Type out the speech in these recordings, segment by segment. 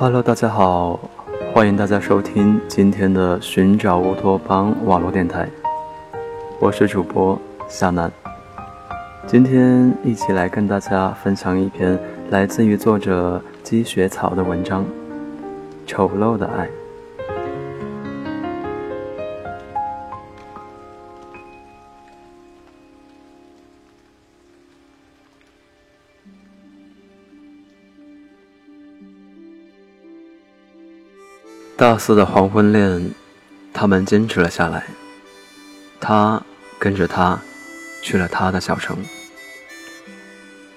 Hello，大家好，欢迎大家收听今天的寻找乌托邦网络电台，我是主播夏楠。今天一起来跟大家分享一篇来自于作者积雪草的文章《丑陋的爱》。大四的黄昏恋，他们坚持了下来。他跟着他去了他的小城。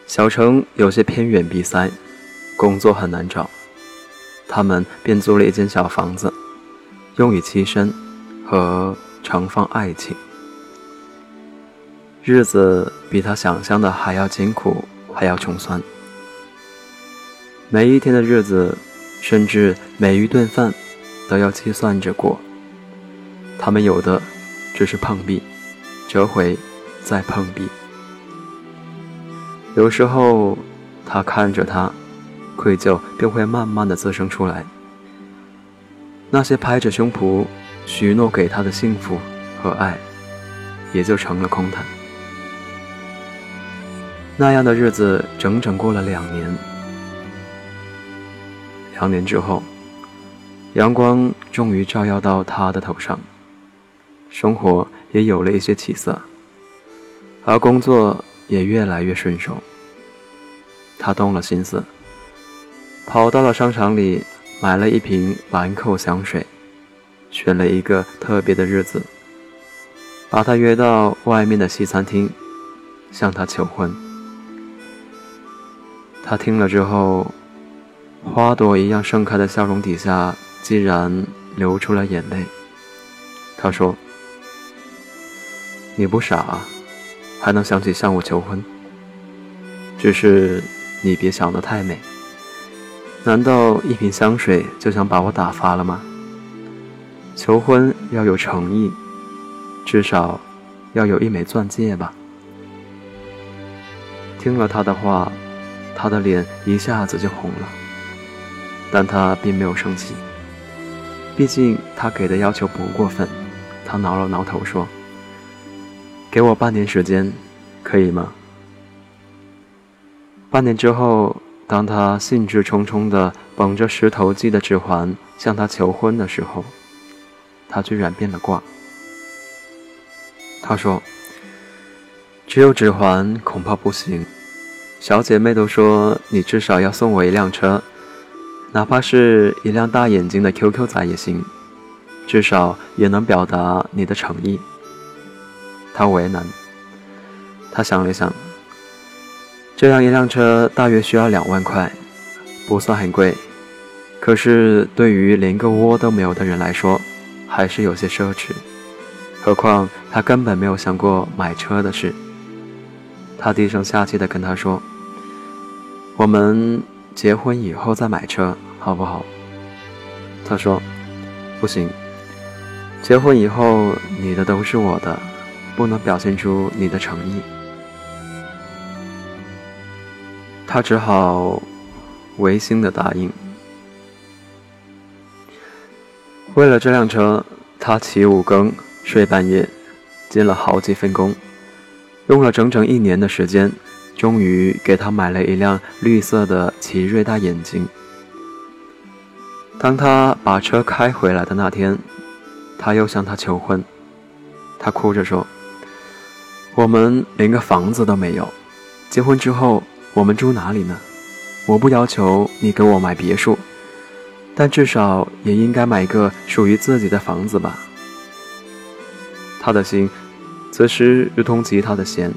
小城有些偏远闭塞，工作很难找。他们便租了一间小房子，用以栖身和盛放爱情。日子比他想象的还要艰苦，还要穷酸。每一天的日子，甚至每一顿饭。都要计算着过。他们有的只是碰壁，折回，再碰壁。有时候，他看着他，愧疚便会慢慢的滋生出来。那些拍着胸脯许诺给他的幸福和爱，也就成了空谈。那样的日子整整过了两年。两年之后。阳光终于照耀到他的头上，生活也有了一些起色，而工作也越来越顺手。他动了心思，跑到了商场里买了一瓶兰蔻香水，选了一个特别的日子，把他约到外面的西餐厅，向他求婚。他听了之后，花朵一样盛开的笑容底下。竟然流出了眼泪。他说：“你不傻，还能想起向我求婚。只是你别想得太美。难道一瓶香水就想把我打发了吗？求婚要有诚意，至少要有一枚钻戒吧。”听了他的话，他的脸一下子就红了，但他并没有生气。毕竟他给的要求不过分，他挠了挠头说：“给我半年时间，可以吗？”半年之后，当他兴致冲冲地捧着石头记的指环向他求婚的时候，他居然变了卦。他说：“只有指环恐怕不行，小姐妹都说你至少要送我一辆车。”哪怕是一辆大眼睛的 QQ 仔也行，至少也能表达你的诚意。他为难，他想了想，这样一辆车大约需要两万块，不算很贵，可是对于连个窝都没有的人来说，还是有些奢侈。何况他根本没有想过买车的事。他低声下气地跟他说：“我们。”结婚以后再买车，好不好？他说：“不行，结婚以后你的都是我的，不能表现出你的诚意。”他只好违心的答应。为了这辆车，他起五更睡半夜，接了好几份工，用了整整一年的时间。终于给他买了一辆绿色的奇瑞大眼睛。当他把车开回来的那天，他又向她求婚。他哭着说：“我们连个房子都没有，结婚之后我们住哪里呢？我不要求你给我买别墅，但至少也应该买个属于自己的房子吧。”他的心此时如同吉他的弦。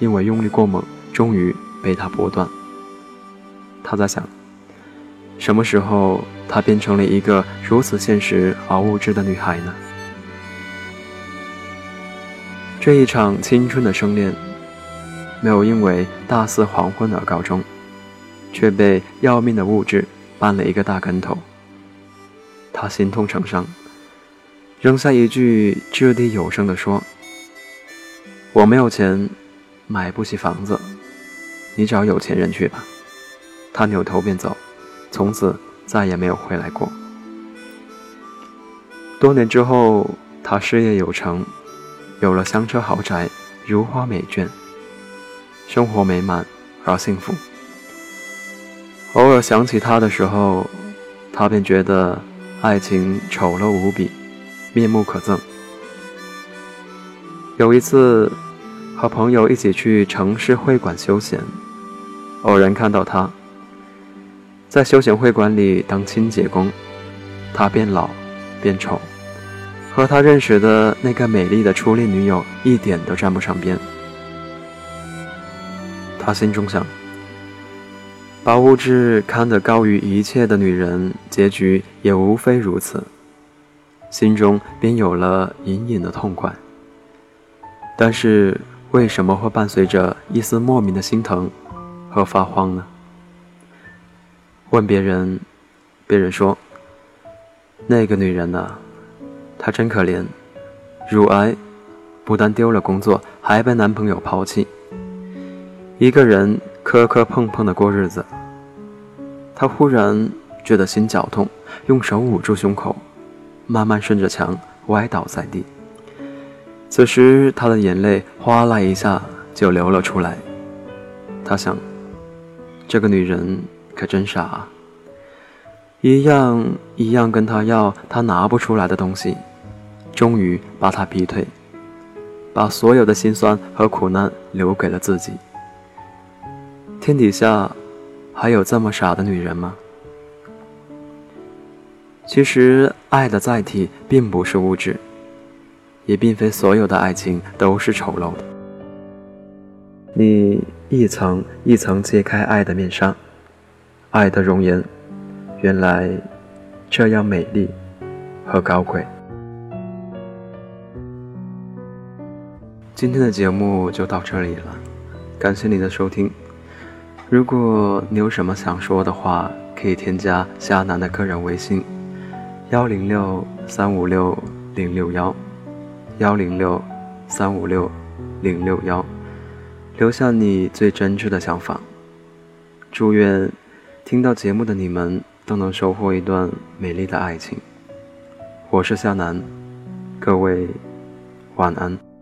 因为用力过猛，终于被他拨断。他在想，什么时候她变成了一个如此现实而物质的女孩呢？这一场青春的生恋，没有因为大肆黄昏而告终，却被要命的物质绊了一个大跟头。他心痛成伤，扔下一句掷地有声的说：“我没有钱。”买不起房子，你找有钱人去吧。他扭头便走，从此再也没有回来过。多年之后，他事业有成，有了香车豪宅，如花美眷，生活美满而幸福。偶尔想起他的时候，他便觉得爱情丑陋无比，面目可憎。有一次，和朋友一起去城市会馆休闲，偶然看到他，在休闲会馆里当清洁工。他变老，变丑，和他认识的那个美丽的初恋女友一点都沾不上边。他心中想。把物质看得高于一切的女人，结局也无非如此，心中便有了隐隐的痛快。但是为什么会伴随着一丝莫名的心疼和发慌呢？问别人，别人说：“那个女人呐，她真可怜，乳癌，不但丢了工作，还被男朋友抛弃，一个人。”磕磕碰碰的过日子，她忽然觉得心绞痛，用手捂住胸口，慢慢顺着墙歪倒在地。此时，他的眼泪哗啦一下就流了出来。他想，这个女人可真傻，啊，一样一样跟他要他拿不出来的东西，终于把他逼退，把所有的心酸和苦难留给了自己。天底下还有这么傻的女人吗？其实，爱的载体并不是物质，也并非所有的爱情都是丑陋的。你一层一层揭开爱的面纱，爱的容颜，原来这样美丽和高贵。今天的节目就到这里了，感谢你的收听。如果你有什么想说的话，可以添加夏楠的个人微信：幺零六三五六零六幺，幺零六三五六零六幺，留下你最真挚的想法。祝愿听到节目的你们都能收获一段美丽的爱情。我是夏楠，各位晚安。